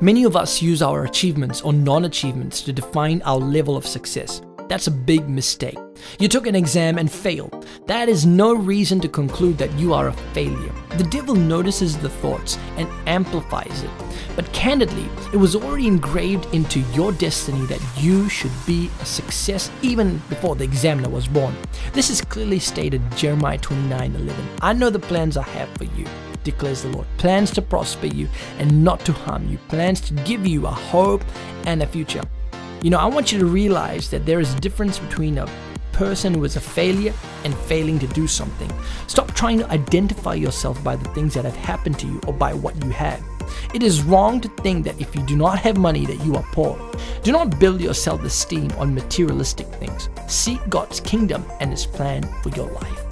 Many of us use our achievements or non achievements to define our level of success. That's a big mistake. You took an exam and failed. That is no reason to conclude that you are a failure. The devil notices the thoughts and amplifies it. But candidly, it was already engraved into your destiny that you should be a success even before the examiner was born. This is clearly stated in Jeremiah 29 11. I know the plans I have for you, declares the Lord. Plans to prosper you and not to harm you, plans to give you a hope and a future. You know, I want you to realize that there is a difference between a person who is a failure and failing to do something. Stop trying to identify yourself by the things that have happened to you or by what you have. It is wrong to think that if you do not have money that you are poor. Do not build your self-esteem on materialistic things. Seek God's kingdom and his plan for your life.